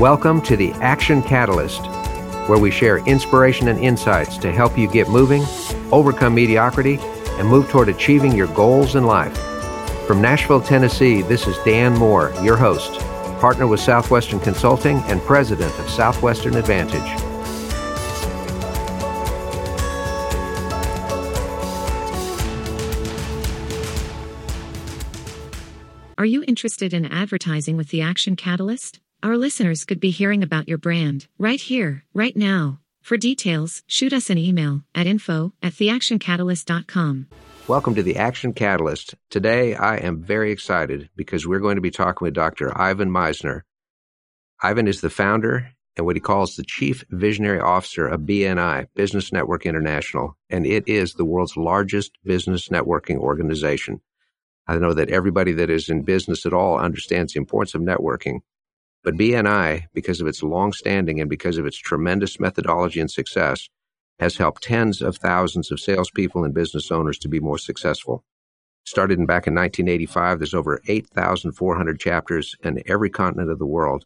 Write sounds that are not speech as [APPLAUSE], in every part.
Welcome to the Action Catalyst, where we share inspiration and insights to help you get moving, overcome mediocrity, and move toward achieving your goals in life. From Nashville, Tennessee, this is Dan Moore, your host, partner with Southwestern Consulting and president of Southwestern Advantage. Are you interested in advertising with the Action Catalyst? Our listeners could be hearing about your brand right here, right now. For details, shoot us an email at info at theactioncatalyst.com. Welcome to the Action Catalyst. Today, I am very excited because we're going to be talking with Dr. Ivan Misner. Ivan is the founder and what he calls the Chief Visionary Officer of BNI, Business Network International, and it is the world's largest business networking organization. I know that everybody that is in business at all understands the importance of networking. But BNI, because of its long standing and because of its tremendous methodology and success, has helped tens of thousands of salespeople and business owners to be more successful. Started in back in 1985, there's over 8,400 chapters in every continent of the world.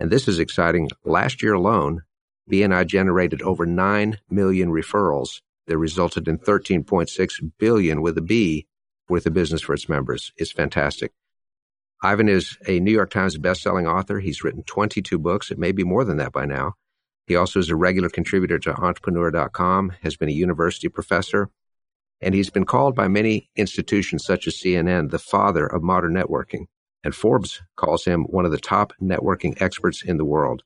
And this is exciting. Last year alone, BNI generated over 9 million referrals that resulted in 13.6 billion with a B worth of business for its members. It's fantastic. Ivan is a New York Times bestselling author. He's written 22 books. It may be more than that by now. He also is a regular contributor to entrepreneur.com, has been a university professor, and he's been called by many institutions such as CNN the father of modern networking. And Forbes calls him one of the top networking experts in the world.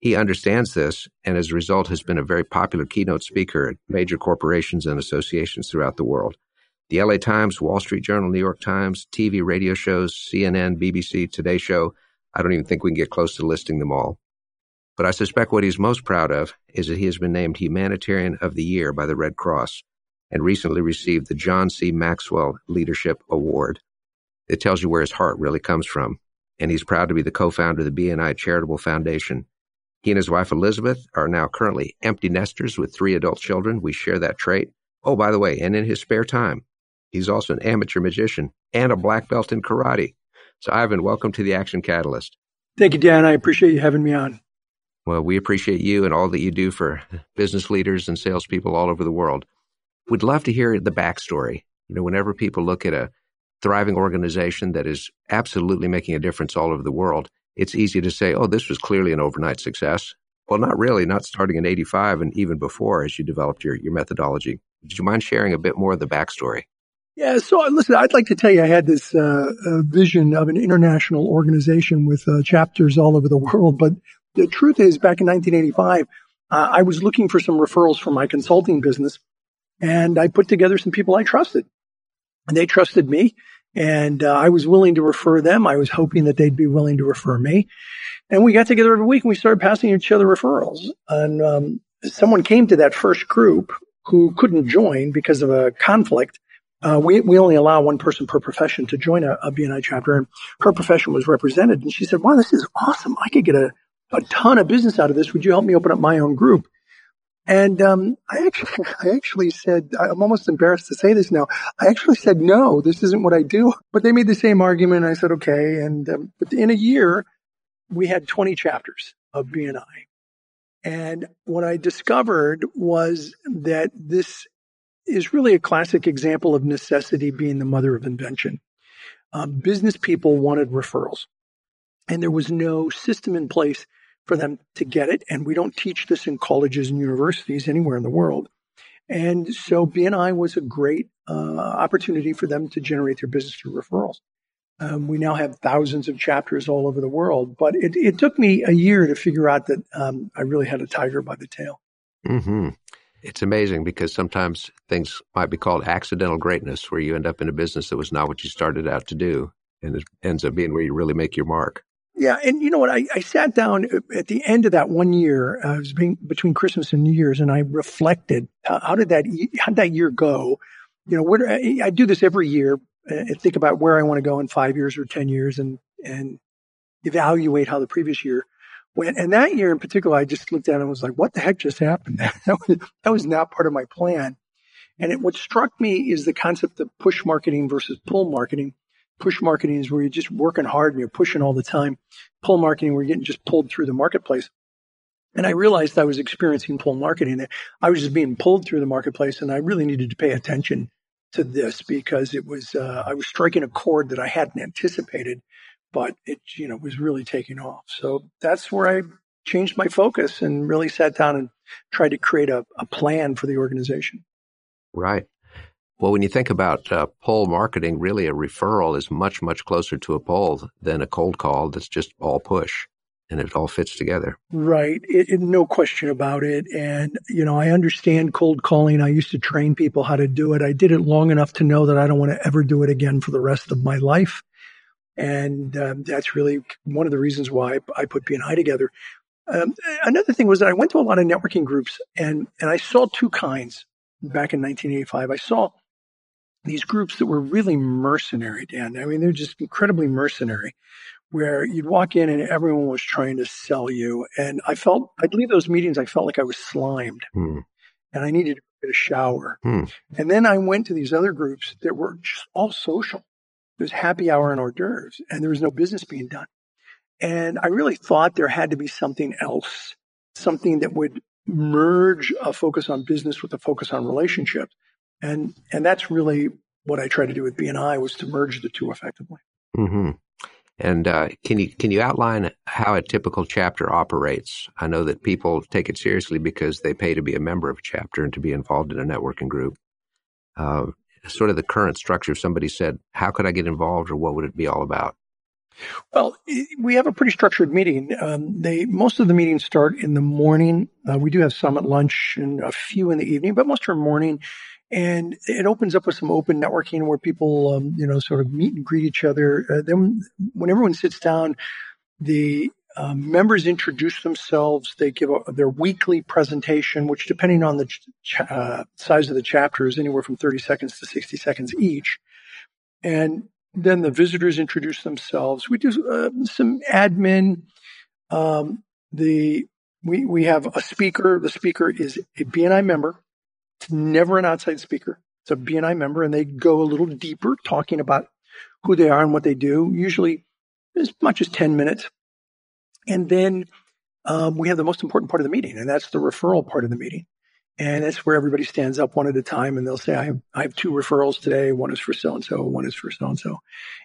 He understands this and as a result has been a very popular keynote speaker at major corporations and associations throughout the world the LA Times, Wall Street Journal, New York Times, TV, radio shows, CNN, BBC, Today Show. I don't even think we can get close to listing them all. But I suspect what he's most proud of is that he has been named Humanitarian of the Year by the Red Cross and recently received the John C. Maxwell Leadership Award. It tells you where his heart really comes from. And he's proud to be the co-founder of the BNI Charitable Foundation. He and his wife Elisabeth are now currently empty nesters with three adult children. We share that trait. Oh, by the way, and in his spare time, He's also an amateur magician and a black belt in karate. So, Ivan, welcome to the Action Catalyst. Thank you, Dan. I appreciate you having me on. Well, we appreciate you and all that you do for business leaders and salespeople all over the world. We'd love to hear the backstory. You know, whenever people look at a thriving organization that is absolutely making a difference all over the world, it's easy to say, oh, this was clearly an overnight success. Well, not really, not starting in 85 and even before as you developed your, your methodology. Would you mind sharing a bit more of the backstory? Yeah, so uh, listen, I'd like to tell you I had this uh, uh, vision of an international organization with uh, chapters all over the [LAUGHS] world. But the truth is, back in 1985, uh, I was looking for some referrals for my consulting business, and I put together some people I trusted. And they trusted me, and uh, I was willing to refer them. I was hoping that they'd be willing to refer me. And we got together every week and we started passing each other referrals. And um, someone came to that first group who couldn't join because of a conflict uh, we, we only allow one person per profession to join a, a BNI chapter, and her profession was represented. And she said, "Wow, this is awesome! I could get a, a ton of business out of this. Would you help me open up my own group?" And um, I actually, [LAUGHS] I actually said, I'm almost embarrassed to say this now. I actually said, "No, this isn't what I do." But they made the same argument. I said, "Okay." And um, but in a year, we had 20 chapters of BNI. And what I discovered was that this is really a classic example of necessity being the mother of invention. Um, business people wanted referrals, and there was no system in place for them to get it. And we don't teach this in colleges and universities anywhere in the world. And so BNI was a great uh, opportunity for them to generate their business through referrals. Um, we now have thousands of chapters all over the world, but it, it took me a year to figure out that um, I really had a tiger by the tail. Mm-hmm it's amazing because sometimes things might be called accidental greatness, where you end up in a business that was not what you started out to do, and it ends up being where you really make your mark. Yeah, and you know what? I, I sat down at the end of that one year. Uh, it was being, between Christmas and New Year's, and I reflected. Uh, how did that how did that year go? You know, I, I do this every year. Uh, and think about where I want to go in five years or ten years, and and evaluate how the previous year and that year in particular, I just looked at it and was like, what the heck just happened? [LAUGHS] that, was, that was not part of my plan. And it, what struck me is the concept of push marketing versus pull marketing. Push marketing is where you're just working hard and you're pushing all the time. Pull marketing, where you're getting just pulled through the marketplace. And I realized I was experiencing pull marketing. I was just being pulled through the marketplace and I really needed to pay attention to this because it was, uh, I was striking a chord that I hadn't anticipated, but it, you know, was really taking off. So that's where I changed my focus and really sat down and tried to create a, a plan for the organization. Right. Well, when you think about uh, pull marketing, really a referral is much, much closer to a poll than a cold call that's just all push and it all fits together. Right. It, it, no question about it. And, you know, I understand cold calling. I used to train people how to do it. I did it long enough to know that I don't want to ever do it again for the rest of my life. And um, that's really one of the reasons why I put BNI together. Um, another thing was that I went to a lot of networking groups and, and I saw two kinds back in 1985. I saw these groups that were really mercenary, Dan. I mean, they're just incredibly mercenary, where you'd walk in and everyone was trying to sell you. And I felt, I'd leave those meetings, I felt like I was slimed hmm. and I needed to get a shower. Hmm. And then I went to these other groups that were just all social. There was happy hour and hors d'oeuvres, and there was no business being done. And I really thought there had to be something else, something that would merge a focus on business with a focus on relationships. And, and that's really what I tried to do with BNI was to merge the two effectively. Mm-hmm. And uh, can you can you outline how a typical chapter operates? I know that people take it seriously because they pay to be a member of a chapter and to be involved in a networking group. Uh, sort of the current structure. If somebody said, "How could I get involved?" or "What would it be all about?" Well, we have a pretty structured meeting. Um, they most of the meetings start in the morning. Uh, we do have some at lunch and a few in the evening, but most are morning. And it opens up with some open networking where people, um, you know, sort of meet and greet each other. Uh, then, when everyone sits down, the um, members introduce themselves. They give a, their weekly presentation, which, depending on the ch- uh, size of the chapter, is anywhere from 30 seconds to 60 seconds each. And then the visitors introduce themselves. We do uh, some admin. Um, the we we have a speaker. The speaker is a BNI member. It's never an outside speaker. It's a BNI member, and they go a little deeper, talking about who they are and what they do. Usually, as much as ten minutes, and then um, we have the most important part of the meeting, and that's the referral part of the meeting. And that's where everybody stands up one at a time and they'll say, I have, I have two referrals today. One is for so and so, one is for so and so.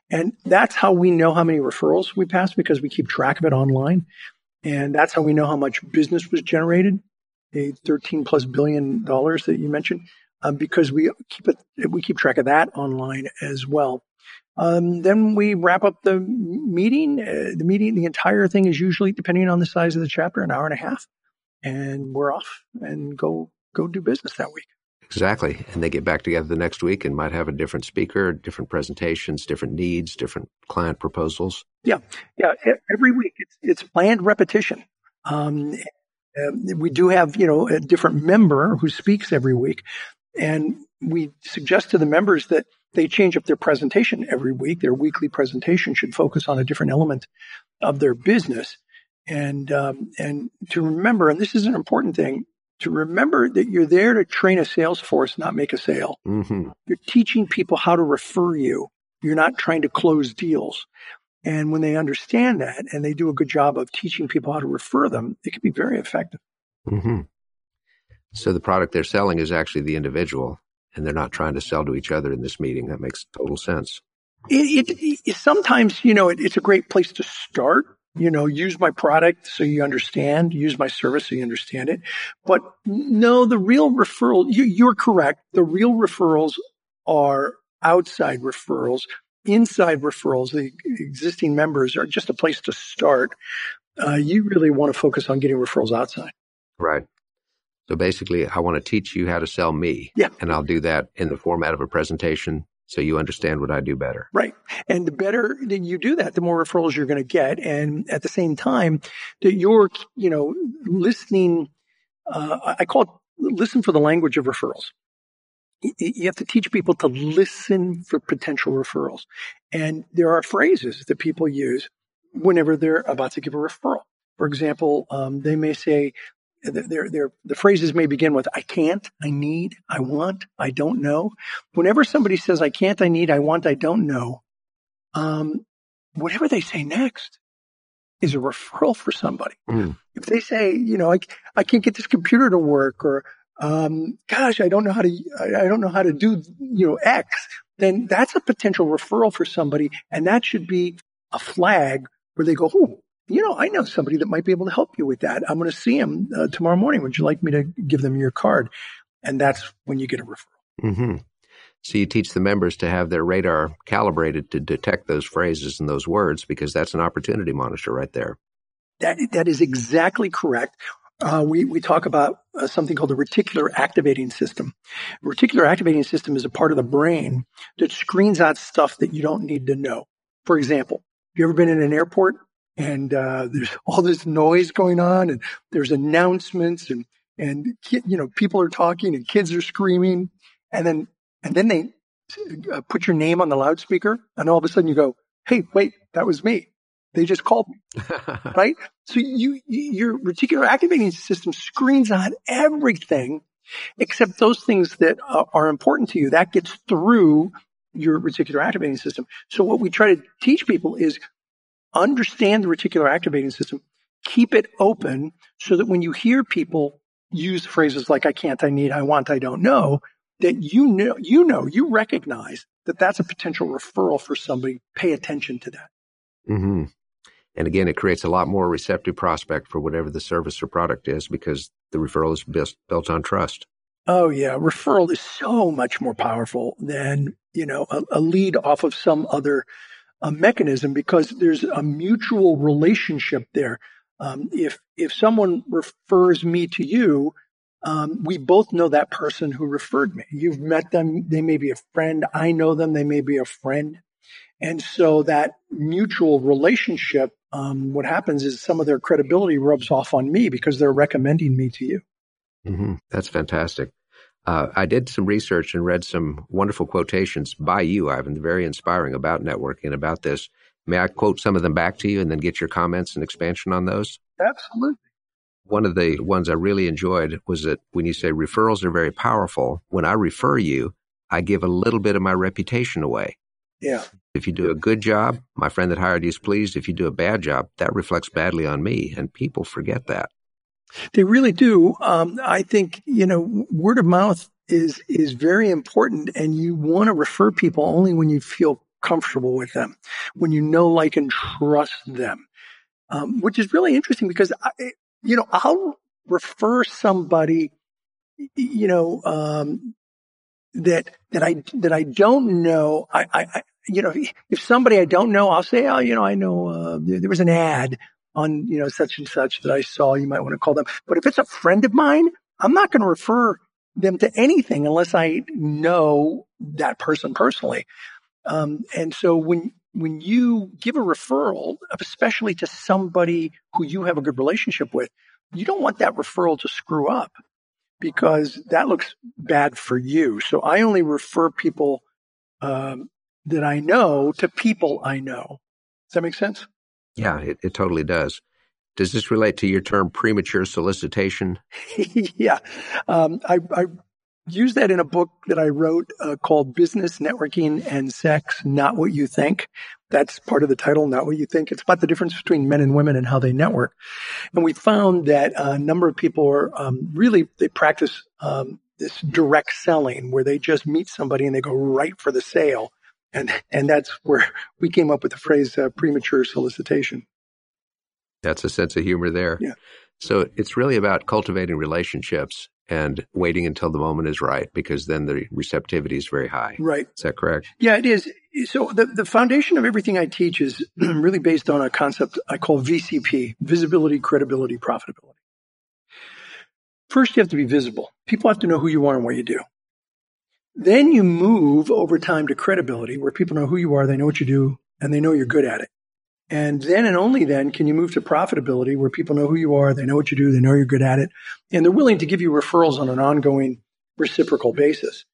And that's how we know how many referrals we passed because we keep track of it online. And that's how we know how much business was generated, a 13 plus billion dollars that you mentioned, um, because we keep it, we keep track of that online as well. Um, then we wrap up the meeting. Uh, the meeting, the entire thing is usually, depending on the size of the chapter, an hour and a half and we're off and go go do business that week. Exactly. And they get back together the next week and might have a different speaker, different presentations, different needs, different client proposals. Yeah. Yeah. Every week it's, it's planned repetition. Um, we do have, you know, a different member who speaks every week. And we suggest to the members that they change up their presentation every week. Their weekly presentation should focus on a different element of their business. And, um, and to remember, and this is an important thing, to remember that you're there to train a sales force, not make a sale. Mm-hmm. You're teaching people how to refer you. You're not trying to close deals. And when they understand that and they do a good job of teaching people how to refer them, it can be very effective. Mm-hmm. So the product they're selling is actually the individual, and they're not trying to sell to each other in this meeting. That makes total sense. It, it, it sometimes, you know, it, it's a great place to start you know, use my product so you understand, use my service so you understand it. But no, the real referral, you, are correct. The real referrals are outside referrals. Inside referrals, the existing members are just a place to start. Uh, you really want to focus on getting referrals outside. Right. So basically, I want to teach you how to sell me. Yeah. And I'll do that in the format of a presentation so you understand what I do better. Right. And the better that you do that, the more referrals you're going to get. And at the same time, that you're, you know, listening, uh, I call it listen for the language of referrals. You have to teach people to listen for potential referrals. And there are phrases that people use whenever they're about to give a referral. For example, um, they may say, their, their, the phrases may begin with, I can't, I need, I want, I don't know. Whenever somebody says, I can't, I need, I want, I don't know, um, whatever they say next is a referral for somebody. Mm. If they say, you know, I, I can't get this computer to work or, um, gosh, I don't know how to, I, I don't know how to do, you know, X, then that's a potential referral for somebody. And that should be a flag where they go, oh, you know, I know somebody that might be able to help you with that. I'm going to see him uh, tomorrow morning. Would you like me to give them your card? And that's when you get a referral. Mm-hmm. So you teach the members to have their radar calibrated to detect those phrases and those words because that's an opportunity monitor right there. That that is exactly correct. Uh, we we talk about uh, something called the reticular activating system. The reticular activating system is a part of the brain that screens out stuff that you don't need to know. For example, have you ever been in an airport and uh, there's [LAUGHS] all this noise going on and there's announcements and and you know people are talking and kids are screaming and then and then they uh, put your name on the loudspeaker, and all of a sudden you go, "Hey, wait, that was me. They just called me." [LAUGHS] right? So you your reticular activating system screens out everything except those things that are important to you. That gets through your reticular activating system. So what we try to teach people is understand the reticular activating system, keep it open so that when you hear people use phrases like I can't, I need, I want, I don't know, that you know, you know, you recognize that that's a potential referral for somebody. Pay attention to that. Mm-hmm. And again, it creates a lot more receptive prospect for whatever the service or product is because the referral is built, on trust. Oh yeah, referral is so much more powerful than you know a, a lead off of some other uh, mechanism because there's a mutual relationship there. Um, if if someone refers me to you, um, we both know that person who referred me. You've met them. They may be a friend. I know them. They may be a friend. And so that mutual relationship, um, what happens is some of their credibility rubs off on me because they're recommending me to you. Mm-hmm. That's fantastic. Uh, I did some research and read some wonderful quotations by you, Ivan, very inspiring about networking, about this. May I quote some of them back to you and then get your comments and expansion on those? Absolutely one of the ones I really enjoyed was that when you say referrals are very powerful, when I refer you, I give a little bit of my reputation away. Yeah. If you do a good job, my friend that hired you is pleased. If you do a bad job, that reflects badly on me, and people forget that. They really do. Um, I think you know word of mouth is is very important, and you want to refer people only when you feel comfortable with them, when you know, like, and trust them. Um, which is really interesting because I, you know, I'll refer somebody, you know, um, that, that I, that I don't know. I, I, you know, if somebody I don't know, I'll say, oh, you know, I know, uh, there was an ad on, you know, such and such that I saw. You might want to call them. But if it's a friend of mine, I'm not going to refer them to anything unless I know that person personally. Um, and so when when you give a referral, especially to somebody who you have a good relationship with, you don't want that referral to screw up because that looks bad for you. So I only refer people um, that I know to people I know. Does that make sense? Yeah, it, it totally does. Does this relate to your term premature solicitation? [LAUGHS] yeah. Um, I, I use that in a book that I wrote uh, called Business, Networking, and Sex Not What You Think. That's part of the title, Not What You Think. It's about the difference between men and women and how they network. And we found that a number of people are um, really, they practice um, this direct selling where they just meet somebody and they go right for the sale. And, and that's where we came up with the phrase uh, premature solicitation. That's a sense of humor there. Yeah. So it's really about cultivating relationships and waiting until the moment is right because then the receptivity is very high. Right. Is that correct? Yeah, it is. So the, the foundation of everything I teach is [CLEARS THROAT] really based on a concept I call VCP, visibility, credibility, profitability. First, you have to be visible. People have to know who you are and what you do. Then you move over time to credibility where people know who you are, they know what you do, and they know you're good at it. And then and only then can you move to profitability where people know who you are, they know what you do, they know you're good at it, and they're willing to give you referrals on an ongoing reciprocal basis.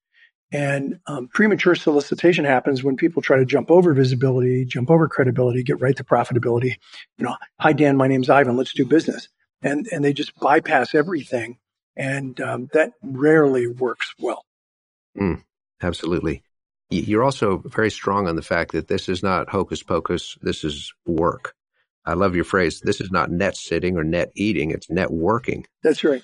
And um, premature solicitation happens when people try to jump over visibility, jump over credibility, get right to profitability. You know, hi Dan, my name's Ivan. Let's do business, and and they just bypass everything, and um, that rarely works well. Mm, absolutely. You're also very strong on the fact that this is not hocus pocus. This is work. I love your phrase. This is not net sitting or net eating. It's net working. That's right.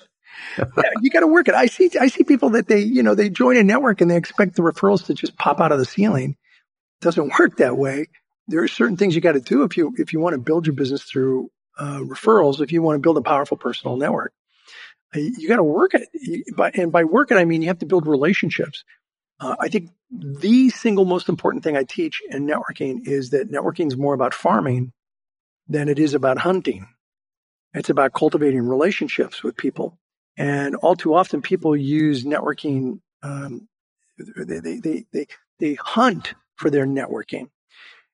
yeah, you got to work it. I see, I see people that they, you know, they join a network and they expect the referrals to just pop out of the ceiling. It doesn't [LAUGHS] work that way. There are certain things you got to do if you, if you want to build your business through uh, referrals, if you want to build a powerful personal network, you got to work it. and by work it, I mean you have to build relationships. Uh, I think the single most important thing I teach in networking is that networking is more about farming than it is about hunting. It's about cultivating relationships with people. And all too often, people use networking. Um, they, they, they, they, they hunt for their networking.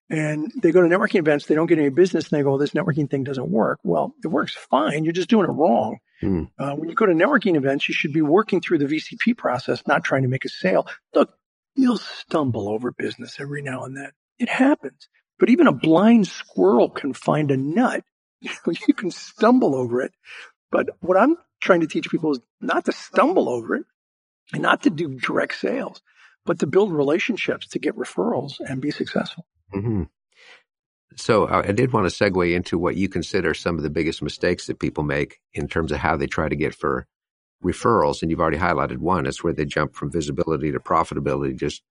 And they go to networking events, they don't get any business, and they go, well, this networking thing doesn't work. Well, it works fine. You're just doing it wrong. Mm. Uh, when you go to networking events, you should be working through the VCP process, not trying to make a sale. Look, you'll stumble over business every now and then. It happens. But even a blind squirrel can find a nut. [LAUGHS] You, can stumble over it. But what I'm trying to teach people is not to stumble over it and not to do direct sales, but to build relationships, to get referrals and be successful. Mm-hmm. So uh, I did want to segue into what you consider some of the biggest mistakes that people make in terms of how they try to get for referrals. And you've already highlighted one. It's where they jump from visibility to profitability, just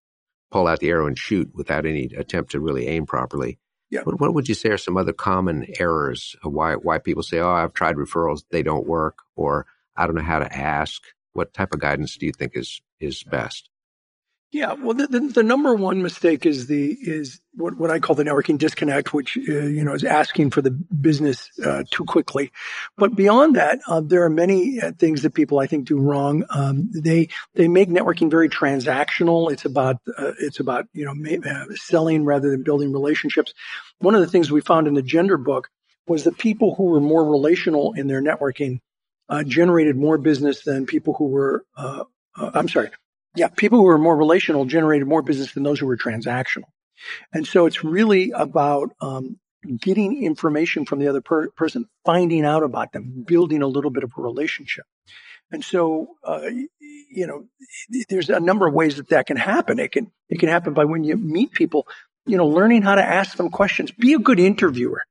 pull out the arrow and shoot without any attempt to really aim properly. Yeah. What, what would you say are some other common errors of why, why people say, oh, I've tried referrals, they don't work, or I don't know how to ask? What type of guidance do you think is, is best? Yeah, well, the, the, the, number one mistake is the is what, what I call the networking disconnect, which uh, you know is asking for the business uh, too quickly. But beyond that, uh, there are many uh, things that people I think do wrong. Um, they they make networking very transactional. It's about uh, it's about you know ma- uh, selling rather than building relationships. One of the things we found in the gender book was that people who were more relational in their networking generated more business than people who were I'm sorry yeah, people who are more relational generated more business than those who were transactional. And so it's really about um, getting information from the other per- person, finding out about them, building a little bit of a relationship. And so, uh, you know, there's a number of ways that that can happen. It can it can happen by when you meet people, you know, learning how to ask them questions. Be a good interviewer.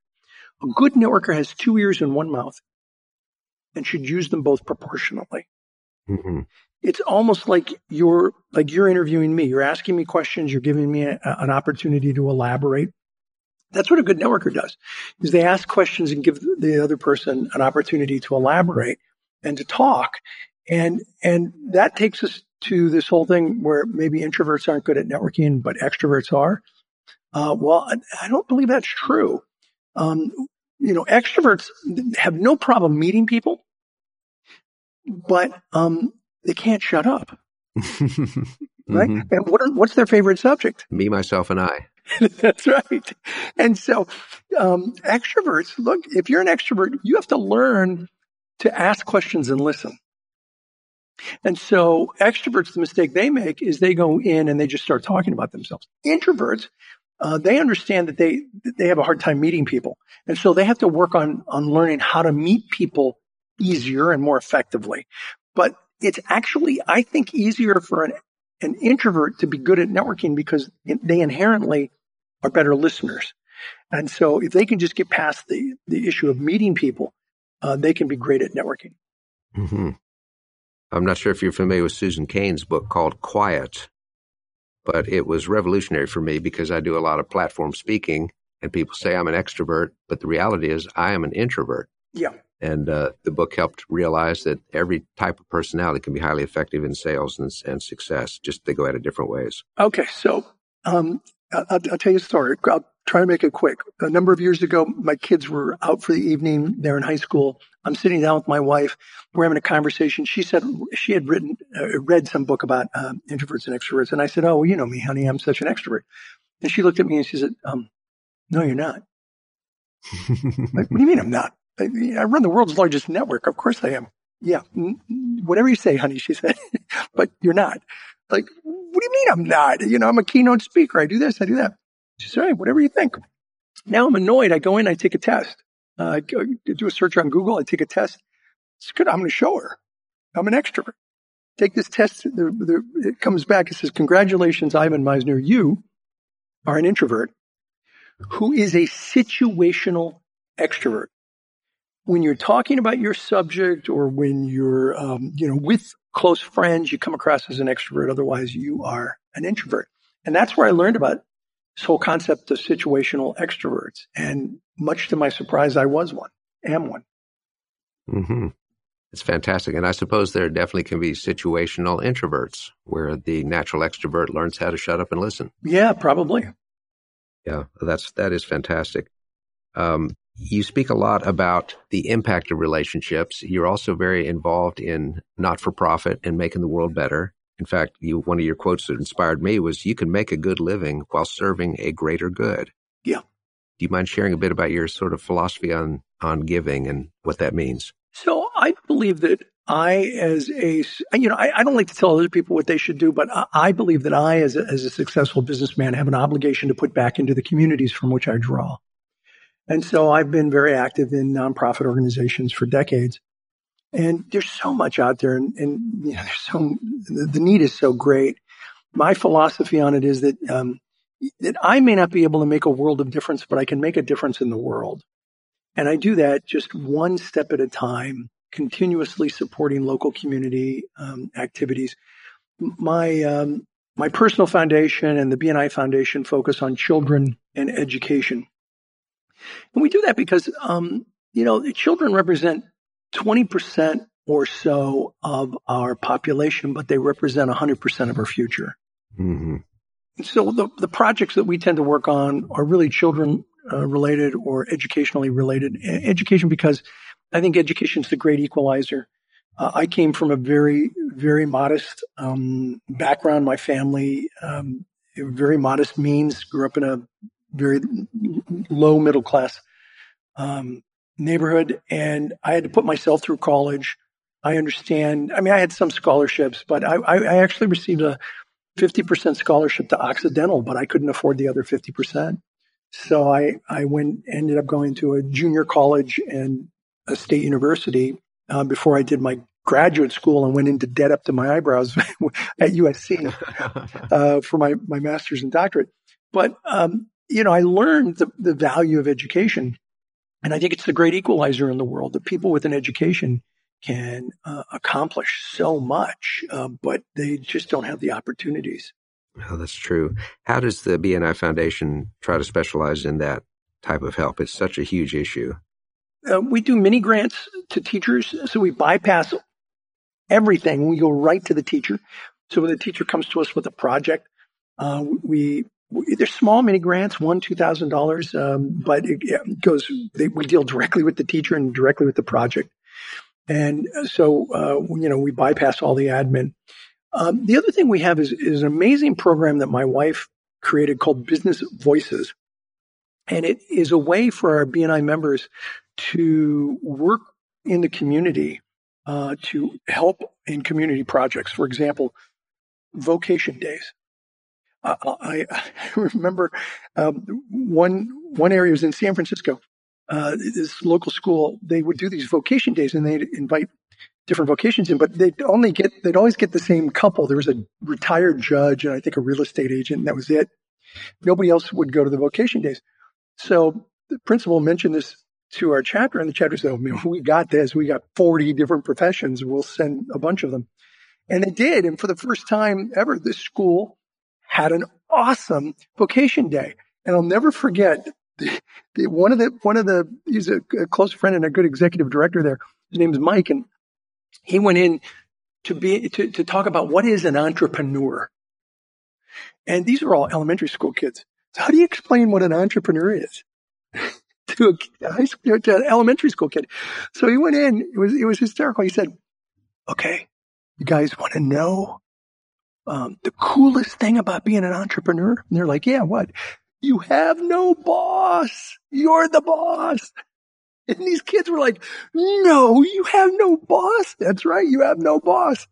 A good networker has two ears and one mouth, and should use them both proportionally. Mm-hmm it's almost like you're like you're interviewing me. You're asking me questions. You're giving me a, an opportunity to elaborate. That's what a good networker does. Is they ask questions and give the other person an opportunity to elaborate and to talk. And and that takes us to this whole thing where maybe introverts aren't good at networking, but extroverts are. Uh, well, I, I, don't believe that's true. Um, you know, extroverts have no problem meeting people, but um, they can't shut up. [LAUGHS] right? Mm-hmm. And what are, what's their favorite subject? Me, myself, and I. [LAUGHS] That's right. And so, um, extroverts, look, if you're an extrovert, you have to learn to ask questions and listen. And so, extroverts, the mistake they make is they go in and they just start talking about themselves. Introverts, uh, they understand that they they have a hard time meeting people, and so they have to work on on learning how to meet people easier and more effectively. But it's actually, I think, easier for an, an introvert to be good at networking because they inherently are better listeners. And so if they can just get past the, the issue of meeting people, uh, they can be great at networking. Mm-hmm. I'm not sure if you're familiar with Susan Cain's book called Quiet, but it was revolutionary for me because I do a lot of platform speaking and people say I'm an extrovert, but the reality is I am an introvert. Yeah. And uh, the book helped realize that every type of personality can be highly effective in sales and, and success. Just they go at it different ways. Okay, so um, I'll, I'll, tell you a story. I'll try to make it quick. A number of years ago, my kids were out for the evening. They're in high school. I'm sitting down with my wife. We're having a conversation. She said she had written, uh, read some book about uh, introverts and extroverts, and I said, "Oh, well, you know me, honey. I'm such an extrovert." And she looked at me and she said, um, "No, you're not." [LAUGHS] like, what do you mean I'm not? I run the world's largest network. Of course I am. Yeah. Whatever you say, honey, she said, [LAUGHS] but you're not. Like, what do you mean I'm not? You know, I'm a keynote speaker. I do this, I do that. She said, whatever you think. Now I'm annoyed. I go in, I take a test. Uh, I do a search on Google. I take a test. It's good. I'm going to show her. I'm an extrovert. take this test. It comes back. It says, congratulations, Ivan Misner. You are an introvert who is a situational extrovert. When you're talking about your subject or when you're, um, you know, with close friends, you come across as an extrovert. Otherwise, you are an introvert. And that's where I learned about this whole concept of situational extroverts. And much to my surprise, I was one, am one. Mm-hmm. It's fantastic. And I suppose there definitely can be situational introverts where the natural extrovert learns how to shut up and listen. Yeah, probably. Yeah, that's, that is fantastic. Um, you speak a lot about the impact of relationships. You're also very involved in not for profit and making the world better. In fact, you, one of your quotes that inspired me was, you can make a good living while serving a greater good. Yeah. Do you mind sharing a bit about your sort of philosophy on, on giving and what that means? So I believe that I, as a, you know, I, I, don't like to tell other people what they should do, but I, I believe that I, as a, as a successful businessman, have an obligation to put back into the communities from which I draw. And so I've been very active in nonprofit organizations for decades. And there's so much out there and, and you know, there's so, the need is so great. My philosophy on it is that, um, that I may not be able to make a world of difference, but I can make a difference in the world. And I do that just one step at a time, continuously supporting local community um, activities. My um, my personal foundation and the BNI Foundation focus on children and education, and we do that because um, you know children represent 20% or so of our population, but they represent 100% of our future. Mm-hmm. So the, the projects that we tend to work on are really children uh, related or educationally related. Education because I think education is the great equalizer. Uh, I came from a very, very modest um, background. My family, um, very modest means, grew up in a very low middle class um, neighborhood, and I had to put myself through college. I understand. I mean, I had some scholarships, but I, I actually received a 50% scholarship to Occidental, but I couldn't afford the other 50%. So I, I went, ended up going to a junior college and a state university uh, before I did my graduate school and went into debt up to my eyebrows [LAUGHS] at USC [LAUGHS] uh, for my, my master's and doctorate. But, um, you know, I learned the, the value of education and I think it's the great equalizer in the world that people with an education can uh, accomplish so much, uh, but they just don't have the opportunities. Oh, that's true. How does the BNI Foundation try to specialize in that type of help? It's such a huge issue. Uh, we do mini grants to teachers, so we bypass everything. We go right to the teacher. So when the teacher comes to us with a project, uh, we they're small mini grants, one two thousand um, dollars, but it, goes. They, we deal directly with the teacher and directly with the project, and so uh, you know we bypass all the admin. Um, the other thing we have is, is an amazing program that my wife created called Business Voices, and it is a way for our BNI members to work in the community uh, to help in community projects. For example, vocation days. I, I, [LAUGHS] remember um, one one area was in San Francisco. Uh, this local school, they would do these vocation days, and they'd invite different vocations in, but they'd only get they'd always get the same couple. There was a retired judge and I think a real estate agent, and that was it. Nobody else would go to the vocation days. So the principal mentioned this to our chapter, and the chapter said, oh, "We got this. We got forty different professions. We'll send a bunch of them." And they did, and for the first time ever, this school had an awesome vocation day. And I'll never forget the, the, one of the, one of the, he's a, a, close friend and a good executive director there. His name is Mike. And he went in to be, to, to talk about what is an entrepreneur. And these are all elementary school kids. So how do you explain what an entrepreneur is? [LAUGHS] to a high school, to an elementary school kid. So he went in, it was, it was hysterical. He said, okay, you guys want to know um, the coolest thing about being an entrepreneur? And they're like, yeah, what? You have no boss. You're the boss. And these kids were like, no, you have no boss. That's right. You have no boss.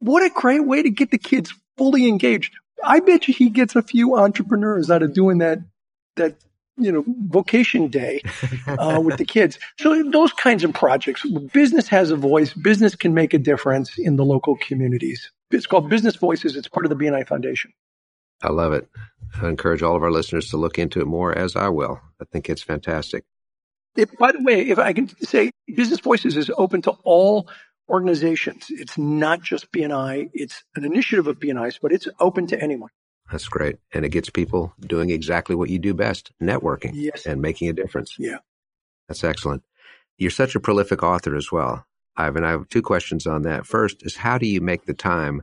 What a great way to get the kids fully engaged. I bet you he gets a few entrepreneurs out of doing that, that you know, vocation day uh, [LAUGHS] with the kids. So those kinds of projects, business has a voice. Business can make a difference in the local communities. It's called Business Voices. It's part of the BNI Foundation. I love it. I encourage all of our listeners to look into it more, as I will. I think it's fantastic. If, by the way, if I can say, Business Voices is open to all organizations. It's not just BNI. It's an initiative of BNI's, but it's open to anyone. That's great. And it gets people doing exactly what you do best, networking yes. and making a difference. Yeah. That's excellent. You're such a prolific author as well. Ivan, I have two questions on that. First is how do you make the time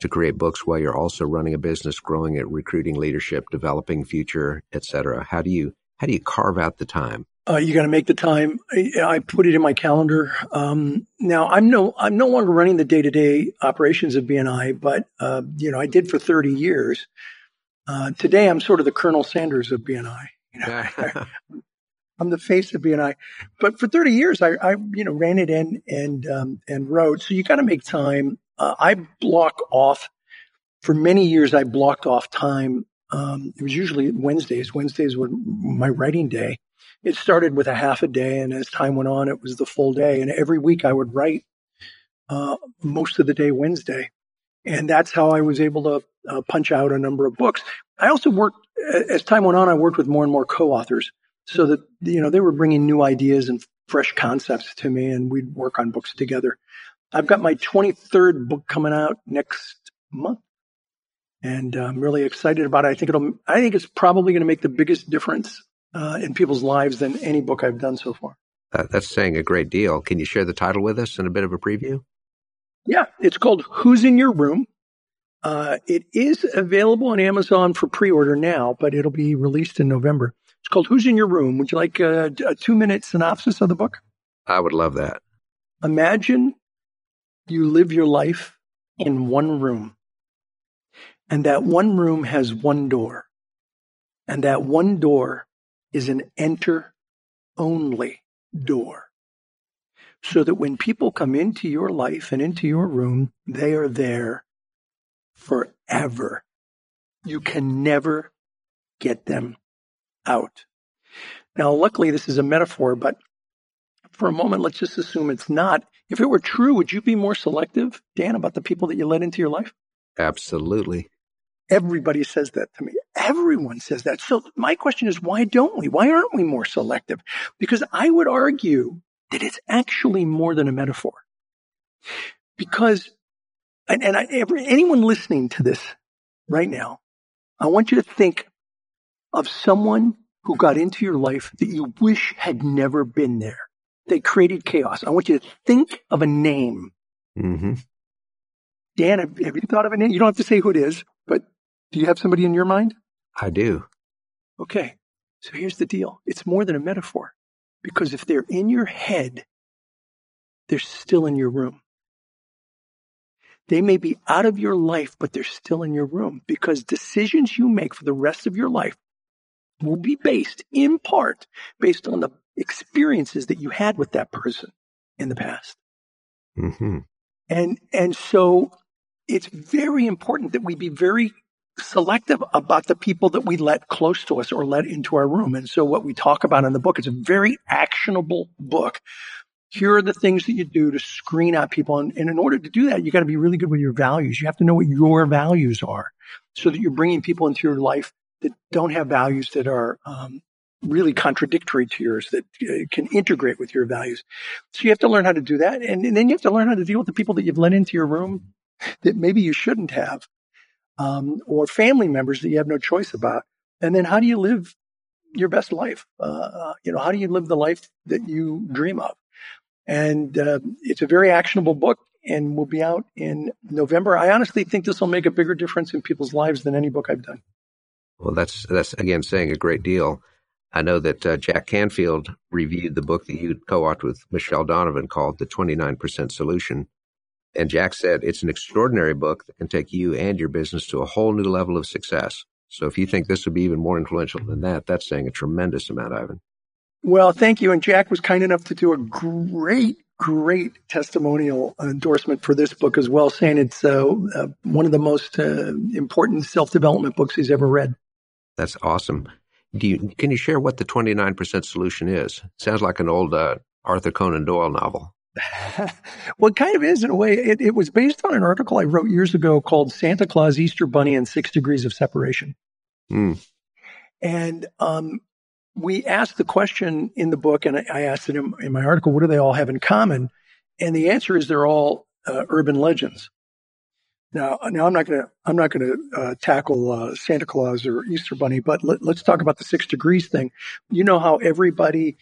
to create books while you're also running a business, growing it, recruiting leadership, developing future, et cetera? How do you, how do you carve out the time? Uh, you got to make the time. I, I, put it in my calendar. Um, now I'm no I'm no longer running the day to day operations of BNI, but uh, you know I did for 30 years. Uh, today I'm sort of the Colonel Sanders of BNI. You know, [LAUGHS] [LAUGHS] I'm the face of BNI, but for 30 years I, I you know ran it in and um, and wrote. So you got to make time. Uh, I block off for many years. I blocked off time. Um, it was usually Wednesdays. Wednesdays were my writing day it started with a half a day, and as time went on, it was the full day. And every week I would write uh, most of the day Wednesday, and that's how I was able to uh, punch out a number of books. I also worked as time went on. I worked with more and more co-authors, so that you know they were bringing new ideas and fresh concepts to me, and we'd work on books together. I've got my 23rd book coming out next month and I'm really excited about it. I think it'll. I think it's probably going to make the biggest difference uh, in people's lives than any book I've done so far. Uh, that's saying a great deal. Can you share the title with us and a bit of a preview? Yeah, it's called Who's in Your Room. Uh, it is available on Amazon for pre-order now, but it'll be released in November. It's called Who's in Your Room. Would you like a, a two-minute synopsis of the book? I would love that. Imagine you live your life in one room, and that one room has one door, and that one door is an enter only door. So that when people come into your life and into your room, they are there forever. You can never get them out. Now, luckily, this is a metaphor, but for a moment, let's just assume it's not. If it were true, would you be more selective, Dan, about the people that you let into your life? Absolutely. Everybody says that to me. Everyone says that. So my question is, why don't we? Why aren't we more selective? Because I would argue that it's actually more than a metaphor. Because, and, and I, every, anyone listening to this right now, I want you to think of someone who got into your life that you wish had never been there. They created chaos. I want you to think of a name. Mm-hmm. Dan, have, have you thought of a name? You don't have to say who it is, but do you have somebody in your mind? I do. Okay. So here's the deal. It's more than a metaphor because if they're in your head, they're still in your room. They may be out of your life, but they're still in your room because decisions you make for the rest of your life will be based in part based on the experiences that you had with that person in the past. Mm-hmm. And, and so it's very important that we be very selective about the people that we let close to us or let into our room. And so what we talk about in the book is a very actionable book. Here are the things that you do to screen out people. And, and in order to do that, you got to be really good with your values. You have to know what your values are so that you're bringing people into your life that don't have values that are um, really contradictory to yours that uh, can integrate with your values. So you have to learn how to do that. And, and, then you have to learn how to deal with the people that you've let into your room that maybe you shouldn't have um, or family members that you have no choice about. And then how do you live your best life? Uh, uh, you know, how do you live the life that you dream of? And uh, it's a very actionable book and will be out in November. I honestly think this will make a bigger difference in people's lives than any book I've done. Well, that's that's again saying a great deal. I know that uh, Jack Canfield reviewed the book that you co-authored with Michelle Donovan called "The 29% Solution," And Jack said, it's an extraordinary book that can take you and your business to a whole new level of success. So if you think this would be even more influential than that, that's saying a tremendous amount, Ivan. Well, thank you. And Jack was kind enough to do a great, great testimonial endorsement for this book as well, saying it's uh, uh, one of the most uh, important self development books he's ever read. That's awesome. Do you, can you share what the 29% solution is? Sounds like an old uh, Arthur Conan Doyle novel. [LAUGHS] well, it kind of is in a way. It, it, was based on an article I wrote years ago called Santa Claus, Easter Bunny, and Six Degrees of Separation. Mm. And um, we asked the question in the book, and I asked it in, in, my article, what do they all have in common? And the answer is they're all uh, urban legends. Now, now I'm not going to I'm not going to uh, tackle uh, Santa Claus or Easter Bunny, but let, let's talk about the six degrees thing. You know how everybody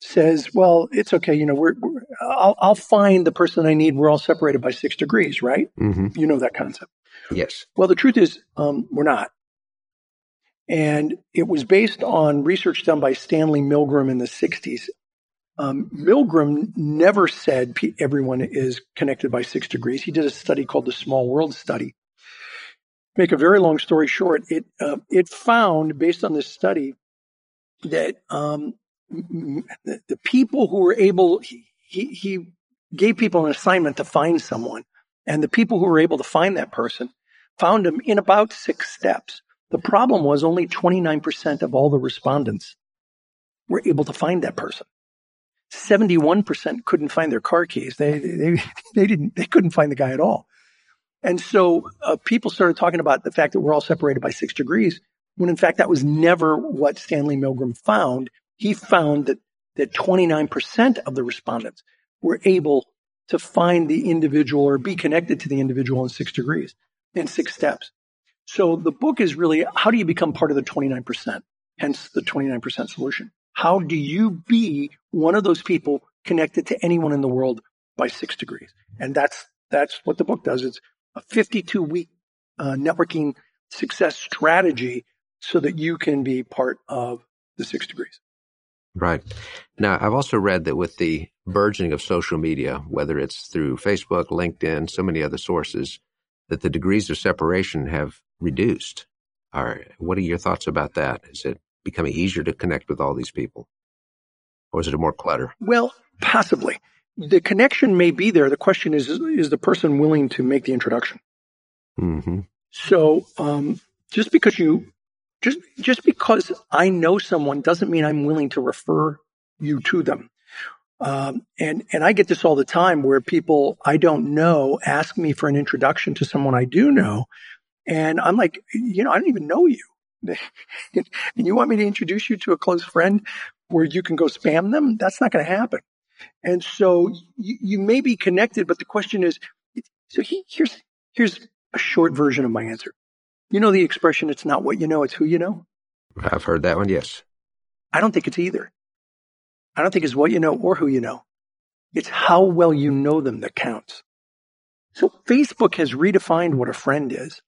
says, "Well, it's okay. You know, we're, we're I'll, I'll, find the person I need. We're all separated by six degrees, right? Mm-hmm. You know that concept. Yes. Well, the truth is, um, we're not. And it was based on research done by Stanley Milgram in the 60s. Um, Milgram never said everyone is connected by six degrees. He did a study called the Small World Study. Make a very long story short, it uh, it found based on this study that um, the, the, people who were able he, he gave people an assignment to find someone, and the people who were able to find that person found him in about six steps. The problem was only 29% of all the respondents were able to find that person. 71% couldn't find their car keys. They, they, [LAUGHS] they didn't, they couldn't find the guy at all. And so uh, people started talking about the fact that we're all separated by six degrees, when in fact that was never what Stanley Milgram found. He found that, that 29% of the respondents were able to find the individual or be connected to the individual in six degrees, in six steps. So the book is really how do you become part of the 29%? Hence the 29% solution. How do you be one of those people connected to anyone in the world by six degrees? And that's, that's what the book does. It's a 52 week uh, networking success strategy so that you can be part of the six degrees. Right. Now, I've also read that with the burgeoning of social media, whether it's through Facebook, LinkedIn, so many other sources, that the degrees of separation have reduced. Are, what are your thoughts about that? Is it becoming easier to connect with all these people? Or is it a more clutter? Well, possibly. The connection may be there. The question is, is the person willing to make the introduction? Mm-hmm. So, um, just because you, just, just because I know someone doesn't mean I'm willing to refer you to them. Um, and, and I get this all the time where people I don't know ask me for an introduction to someone I do know. And I'm like, you know, I don't even know you. [LAUGHS] and you want me to introduce you to a close friend where you can go spam them? That's not going to happen. And so you, you, may be connected, but the question is, so he, here's, here's a short version of my answer. You know the expression, it's not what you know, it's who you know? I've heard that one, yes. I don't think it's either. I don't think it's what you know or who you know. It's how well you know them that counts. So Facebook has redefined what a friend is.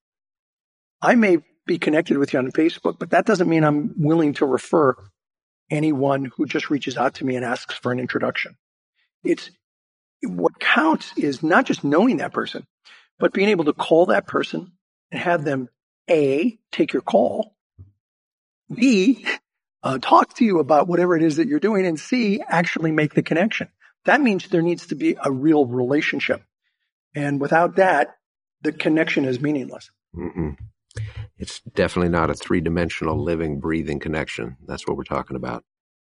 I may be connected with you on Facebook, but that doesn't mean I'm willing to refer anyone who just reaches out to me and asks for an introduction. It's what counts is not just knowing that person, but being able to call that person and have them A, take your call, B, uh, talk to you about whatever it is that you're doing, and C, actually make the connection. That means there needs to be a real relationship. And without that, the connection is meaningless. Mm-hmm it's definitely not a three dimensional living, breathing connection. That's what we're talking about.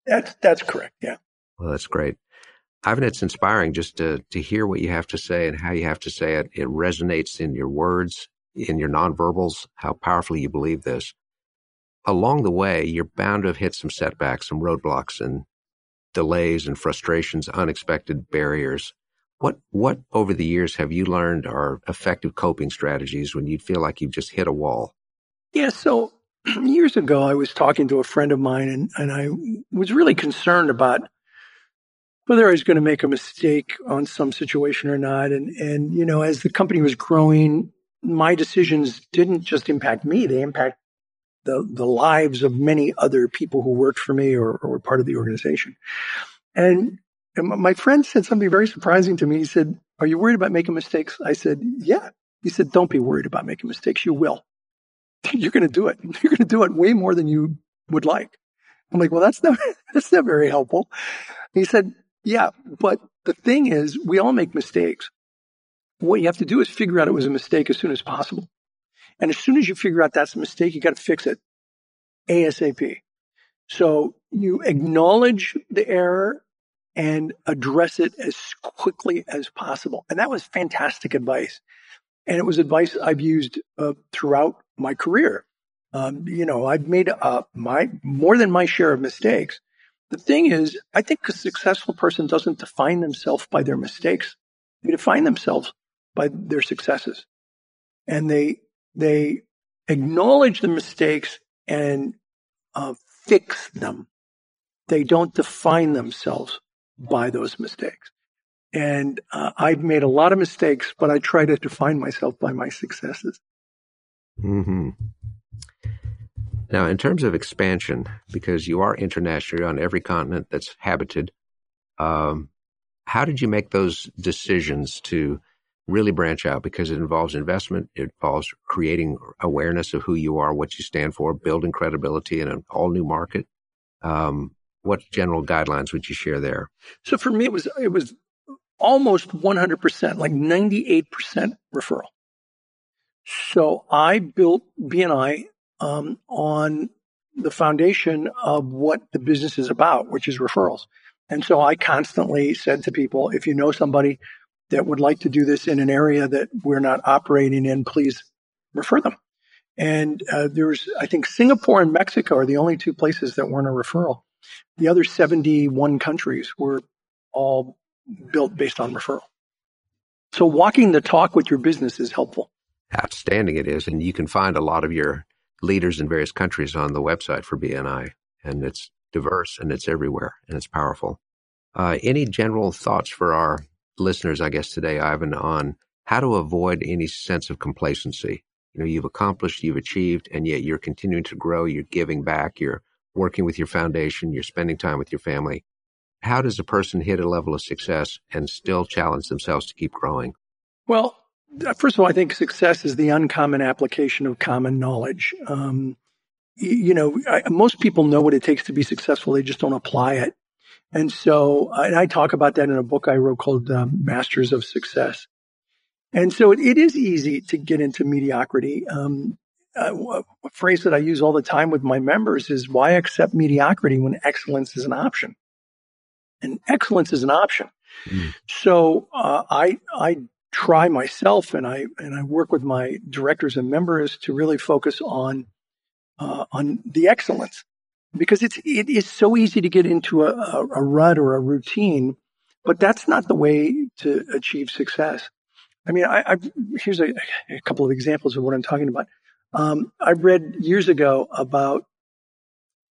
That's that's correct. Yeah. Well, that's great. Ivan, it's inspiring just to to hear what you have to say and how you have to say it. It resonates in your words, in your nonverbals, how powerfully you believe this. Along the way, you're bound to have hit some setbacks, some roadblocks and delays and frustrations, unexpected barriers. What what over the years have you learned are effective coping strategies when you feel like you've just hit a wall? Yeah, so [CLEARS THROAT] years ago I was talking to a friend of mine and, and I was really concerned about whether I was going to make a mistake on some situation or not. And and you know, as the company was growing, my decisions didn't just impact me, they impact the the lives of many other people who worked for me or, or were part of the organization. And and my friend said something very surprising to me. He said, Are you worried about making mistakes? I said, Yeah. He said, Don't be worried about making mistakes. You will. [LAUGHS] You're going to do it. [LAUGHS] You're going to do it way more than you would like. I'm like, Well, that's not, [LAUGHS] that's not very helpful. He said, Yeah, but the thing is, we all make mistakes. What you have to do is figure out it was a mistake as soon as possible. And as soon as you figure out that's a mistake, you got to fix it ASAP. So you acknowledge the error and address it as quickly as possible. And that was fantastic advice. And it was advice I've used uh, throughout my career. Um, you know, I've made uh, my more than my share of mistakes. The thing is, I think a successful person doesn't define themselves by their mistakes. They define themselves by their successes. And they, they acknowledge the mistakes and uh, fix them. They don't define themselves by those mistakes. And uh, I've made a lot of mistakes, but I try to define myself by my successes. Mm-hmm. Now, in terms of expansion, because you are international on every continent that's habited, um, how did you make those decisions to really branch out? Because it involves investment, it involves creating awareness of who you are, what you stand for, building credibility in an all new market. Um, what general guidelines would you share there? So for me, it was it was almost 100%, like 98% referral. So I built BNI um, on the foundation of what the business is about, which is referrals. And so I constantly said to people, if you know somebody that would like to do this in an area that we're not operating in, please refer them. And uh, there's, I think Singapore and Mexico are the only two places that weren't a referral. The other 71 countries were all built based on referral. So walking the talk with your business is helpful. Outstanding it is. And you can find a lot of your leaders in various countries on the website for BNI, and it's diverse and it's everywhere and it's powerful. Uh, any general thoughts for our listeners, I guess, today, Ivan, on how to avoid any sense of complacency? You know, you've accomplished, you've achieved, and yet you're continuing to grow, you're giving back, you're working with your foundation, you're spending time with your family. How does a person hit a level of success and still challenge themselves to keep growing? Well, First of all, I think success is the uncommon application of common knowledge. Um, you know, I, most people know what it takes to be successful; they just don't apply it. And so, and I talk about that in a book I wrote called um, Masters of Success. And so, it, it is easy to get into mediocrity. Um, uh, a phrase that I use all the time with my members is why accept mediocrity when excellence is an option? And excellence is an option. Mm. So uh, I I try myself and I and I work with my directors and members to really focus on uh, on the excellence because it's it is so easy to get into a, a, a, rut or a routine, but that's not the way to achieve success. I mean, I, I've, here's a, a, couple of examples of what I'm talking about. Um, I read years ago about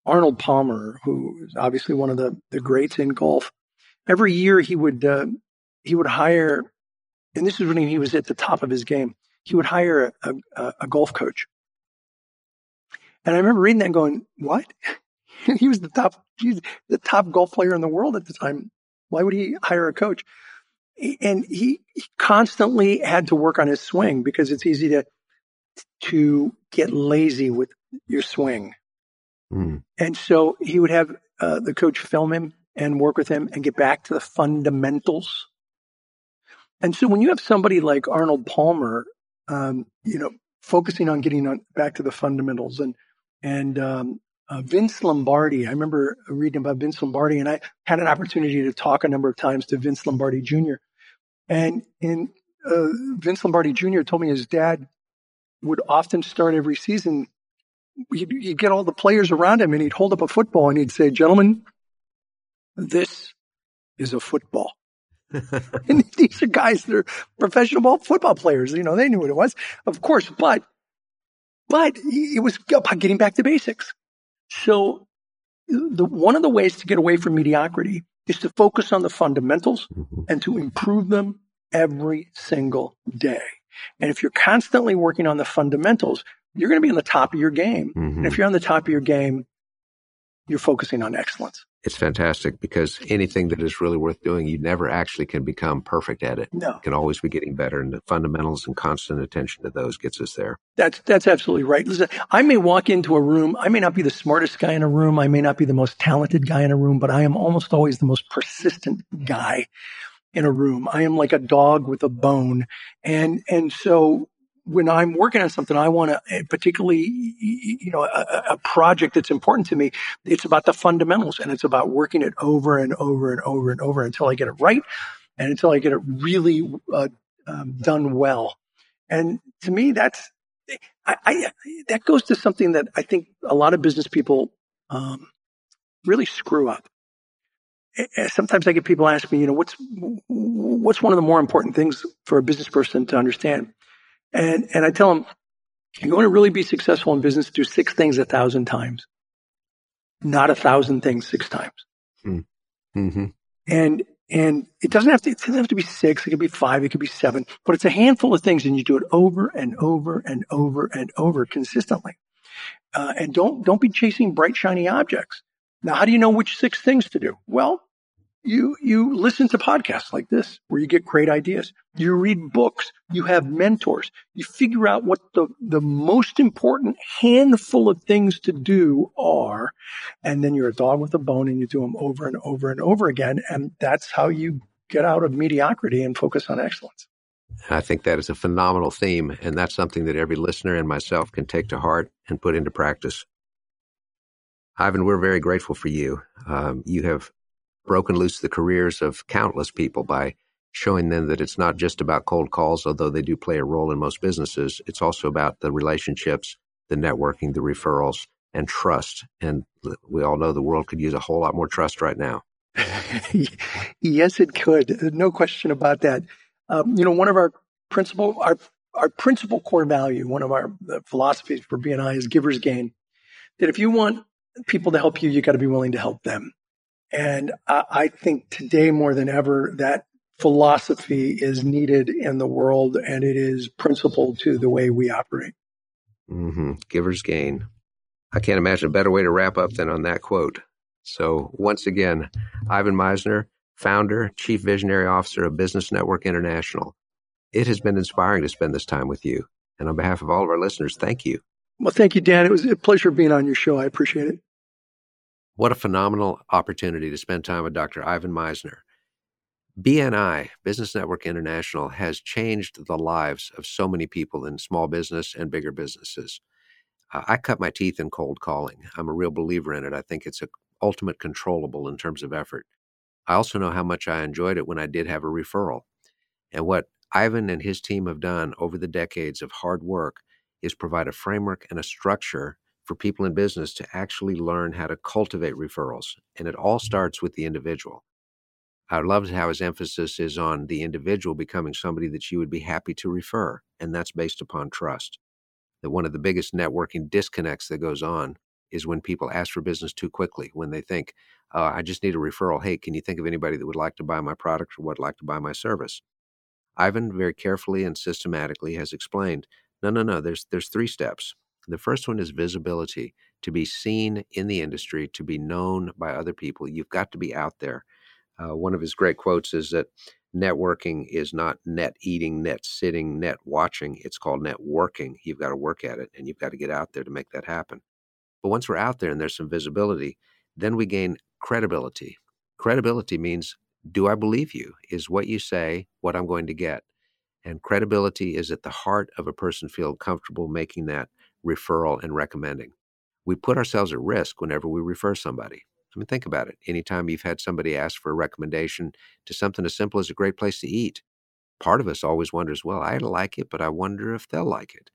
Arnold Palmer, who is obviously one of the, the greats in golf. Every year he would uh, he would hire and this is when he was at the top of his game, he would hire a, a, a golf coach. And I remember reading that and going, what? [LAUGHS] he was the top, he's the top golf player in the world at the time. Why would he hire a coach? And he, he constantly had to work on his swing because it's easy to, to get lazy with your swing. Mm. And so he would have uh, the coach film him and work with him and get back to the fundamentals and so when you have somebody like Arnold Palmer, um, you know, focusing on getting on, back to the fundamentals and, and, um, uh, Vince Lombardi, I remember reading about Vince Lombardi and I had an opportunity to talk a number of times to Vince Lombardi Jr. And, and, uh, Vince Lombardi Jr. told me his dad would often start every season. He'd, he'd get all the players around him and he'd hold up a football and he'd say, gentlemen, this is a football. [LAUGHS] and these are guys that are professional football players. You know, they knew what it was, of course, but, but it was about getting back to basics. So the, one of the ways to get away from mediocrity is to focus on the fundamentals mm-hmm. and to improve them every single day. And if you're constantly working on the fundamentals, you're going to be on the top of your game. Mm-hmm. And if you're on the top of your game, you're focusing on excellence it's fantastic because anything that is really worth doing, you never actually can become perfect at it. No. You can always be getting better and the fundamentals and constant attention to those gets us there. That's, that's absolutely right. Listen, I may walk into a room. I may not be the smartest guy in a room. I may not be the most talented guy in a room, but I am almost always the most persistent guy in a room. I am like a dog with a bone. And, and so when I'm working on something, I want to, eh, particularly, you know, a, a, project that's important to me. It's about the fundamentals and it's about working it over and over and over and over until I get it right and until I get it really uh, um, done well. And to me, that's, I, I, that goes to something that I think a lot of business people um, really screw up. Eh, eh, sometimes I get people ask me, you know, what's what's one of the more important things for a business person to understand? And and I tell them, you're going to really be successful in business, do six things a thousand times, not a thousand things six times. Hmm. Mm-hmm. And and it doesn't have to it doesn't have to be six. It could be five. It could be seven. But it's a handful of things, and you do it over and over and over and over consistently. Uh, and don't don't be chasing bright shiny objects. Now, how do you know which six things to do? Well, you you listen to podcasts like this where you get great ideas. You read books. You have mentors. You figure out what the the most important handful of things to do are, and then you're a dog with a bone, and you do them over and over and over again. And that's how you get out of mediocrity and focus on excellence. I think that is a phenomenal theme, and that's something that every listener and myself can take to heart and put into practice. Ivan, we're very grateful for you. Um, you have broken loose the careers of countless people by showing them that it's not just about cold calls, although they do play a role in most businesses. It's also about the relationships, the networking, the referrals, and trust. And we all know the world could use a whole lot more trust right now. [LAUGHS] yes, it could. No question about that. Um, you know, one of our principal, our our principal core value, one of our philosophies for BNI is givers gain. That if you want people to help you, you got to be willing to help them. And I, I think today more than ever, that philosophy is needed in the world and it is principal to the way we operate. Mm-hmm. Giver's gain. I can't imagine a better way to wrap up than on that quote. So, once again, Ivan Misner, founder, chief visionary officer of Business Network International. It has been inspiring to spend this time with you. And on behalf of all of our listeners, thank you. Well, thank you, Dan. It was a pleasure being on your show. I appreciate it. What a phenomenal opportunity to spend time with Dr. Ivan Misner. BNI, Business Network International, has changed the lives of so many people in small business and bigger businesses. Uh, I cut my teeth in cold calling. I'm a real believer in it. I think it's a ultimate controllable in terms of effort. I also know how much I enjoyed it when I did have a referral. And what Ivan and his team have done over the decades of hard work is provide a framework and a structure for people in business to actually learn how to cultivate referrals. And it all mm-hmm. starts with the individual. I love how his emphasis is on the individual becoming somebody that you would be happy to refer. And that's based upon trust. That one of the biggest networking disconnects that goes on is when people ask for business too quickly, when they think, uh, I just need a referral. Hey, can you think of anybody that would like to buy my product or would like to buy my service? Ivan very carefully and systematically has explained, no, no, no, there's there's three steps. The first one is visibility, to be seen in the industry, to be known by other people. You've got to be out there. Uh, one of his great quotes is that networking is not net eating, net sitting, net watching. It's called networking. You've got to work at it and you've got to get out there to make that happen. But once we're out there and there's some visibility, then we gain credibility. Credibility means do I believe you? Is what you say what I'm going to get? And credibility is at the heart of a person feeling comfortable making that referral, and recommending. We put ourselves at risk whenever we refer somebody. I mean, think about it. Anytime you've had somebody ask for a recommendation to something as simple as a great place to eat, part of us always wonders, well, I like it, but I wonder if they'll like it.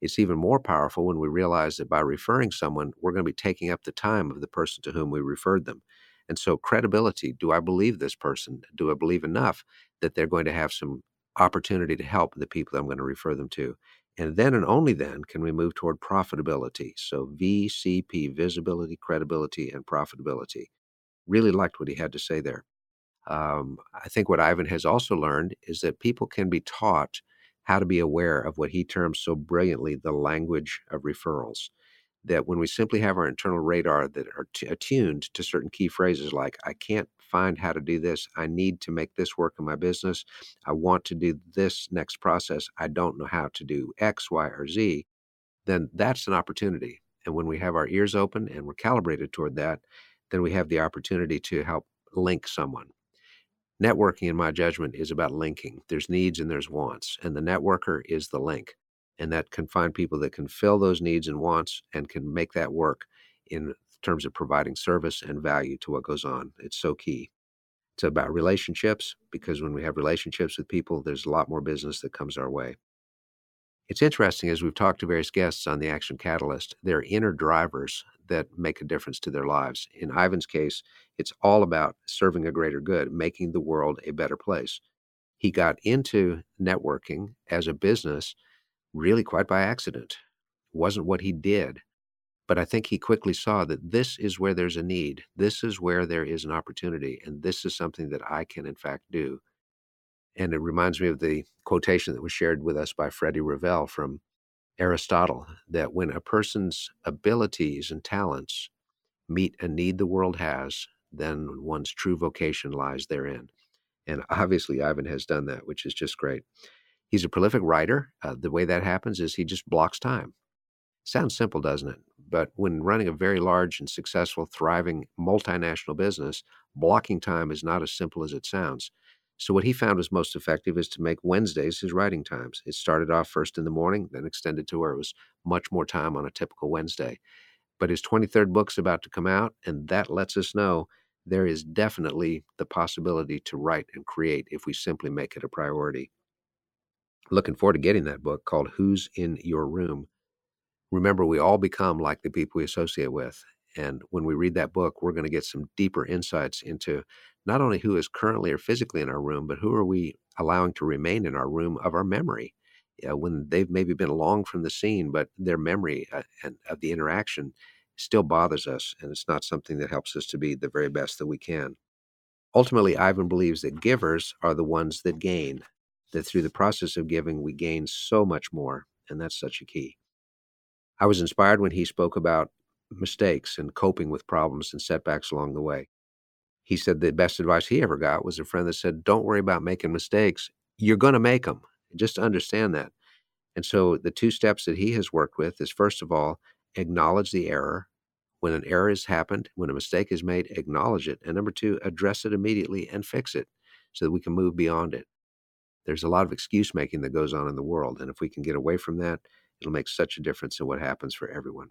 It's even more powerful when we realize that by referring someone, we're going to be taking up the time of the person to whom we referred them. And so, credibility do I believe this person? Do I believe enough that they're going to have some opportunity to help the people I'm going to refer them to? And then and only then can we move toward profitability. So VCP, visibility, credibility, and profitability. Really liked what he had to say there. Um, I think what Ivan has also learned is that people can be taught how to be aware of what he terms so brilliantly the language of referrals that when we simply have our internal radar that are t- attuned to certain key phrases like i can't find how to do this i need to make this work in my business i want to do this next process i don't know how to do x y or z then that's an opportunity and when we have our ears open and we're calibrated toward that then we have the opportunity to help link someone. Networking in my judgment is about linking there's needs and there's wants and the networker is the link and that can find people that can fill those needs and wants and can make that work in terms of providing service and value to what goes on. It's so key. It's about relationships because when we have relationships with people, there's a lot more business that comes our way. It's interesting as we've talked to various guests on the Action Catalyst, they're inner drivers that make a difference to their lives. In Ivan's case, it's all about serving a greater good, making the world a better place. He got into networking as a business really quite by accident. It wasn't what he did. But I think he quickly saw that this is where there's a need. This is where there is an opportunity. And this is something that I can, in fact, do. And it reminds me of the quotation that was shared with us by Freddie Ravel from Aristotle that when a person's abilities and talents meet a need the world has, then one's true vocation lies therein. And obviously, Ivan has done that, which is just great. He's a prolific writer. Uh, the way that happens is he just blocks time. Sounds simple, doesn't it? But when running a very large and successful, thriving multinational business, blocking time is not as simple as it sounds. So, what he found was most effective is to make Wednesdays his writing times. It started off first in the morning, then extended to where it was much more time on a typical Wednesday. But his 23rd book's about to come out, and that lets us know there is definitely the possibility to write and create if we simply make it a priority. Looking forward to getting that book called Who's in Your Room remember, we all become like the people we associate with. And when we read that book, we're going to get some deeper insights into not only who is currently or physically in our room, but who are we allowing to remain in our room of our memory. when they've maybe been long from the scene, but their memory uh, and of the interaction still bothers us, and it's not something that helps us to be the very best that we can. Ultimately, Ivan believes that givers are the ones that gain, that through the process of giving, we gain so much more, and that's such a key. I was inspired when he spoke about mistakes and coping with problems and setbacks along the way. He said the best advice he ever got was a friend that said, Don't worry about making mistakes. You're going to make them. Just understand that. And so the two steps that he has worked with is first of all, acknowledge the error. When an error has happened, when a mistake is made, acknowledge it. And number two, address it immediately and fix it so that we can move beyond it. There's a lot of excuse making that goes on in the world. And if we can get away from that, It'll make such a difference in what happens for everyone.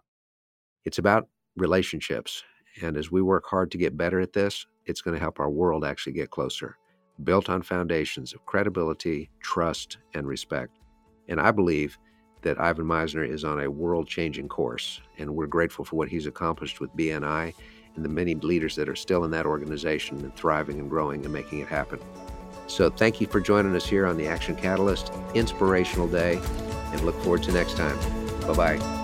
It's about relationships. And as we work hard to get better at this, it's going to help our world actually get closer, built on foundations of credibility, trust, and respect. And I believe that Ivan Misner is on a world changing course. And we're grateful for what he's accomplished with BNI and the many leaders that are still in that organization and thriving and growing and making it happen. So thank you for joining us here on the Action Catalyst. Inspirational day and look forward to next time. Bye bye.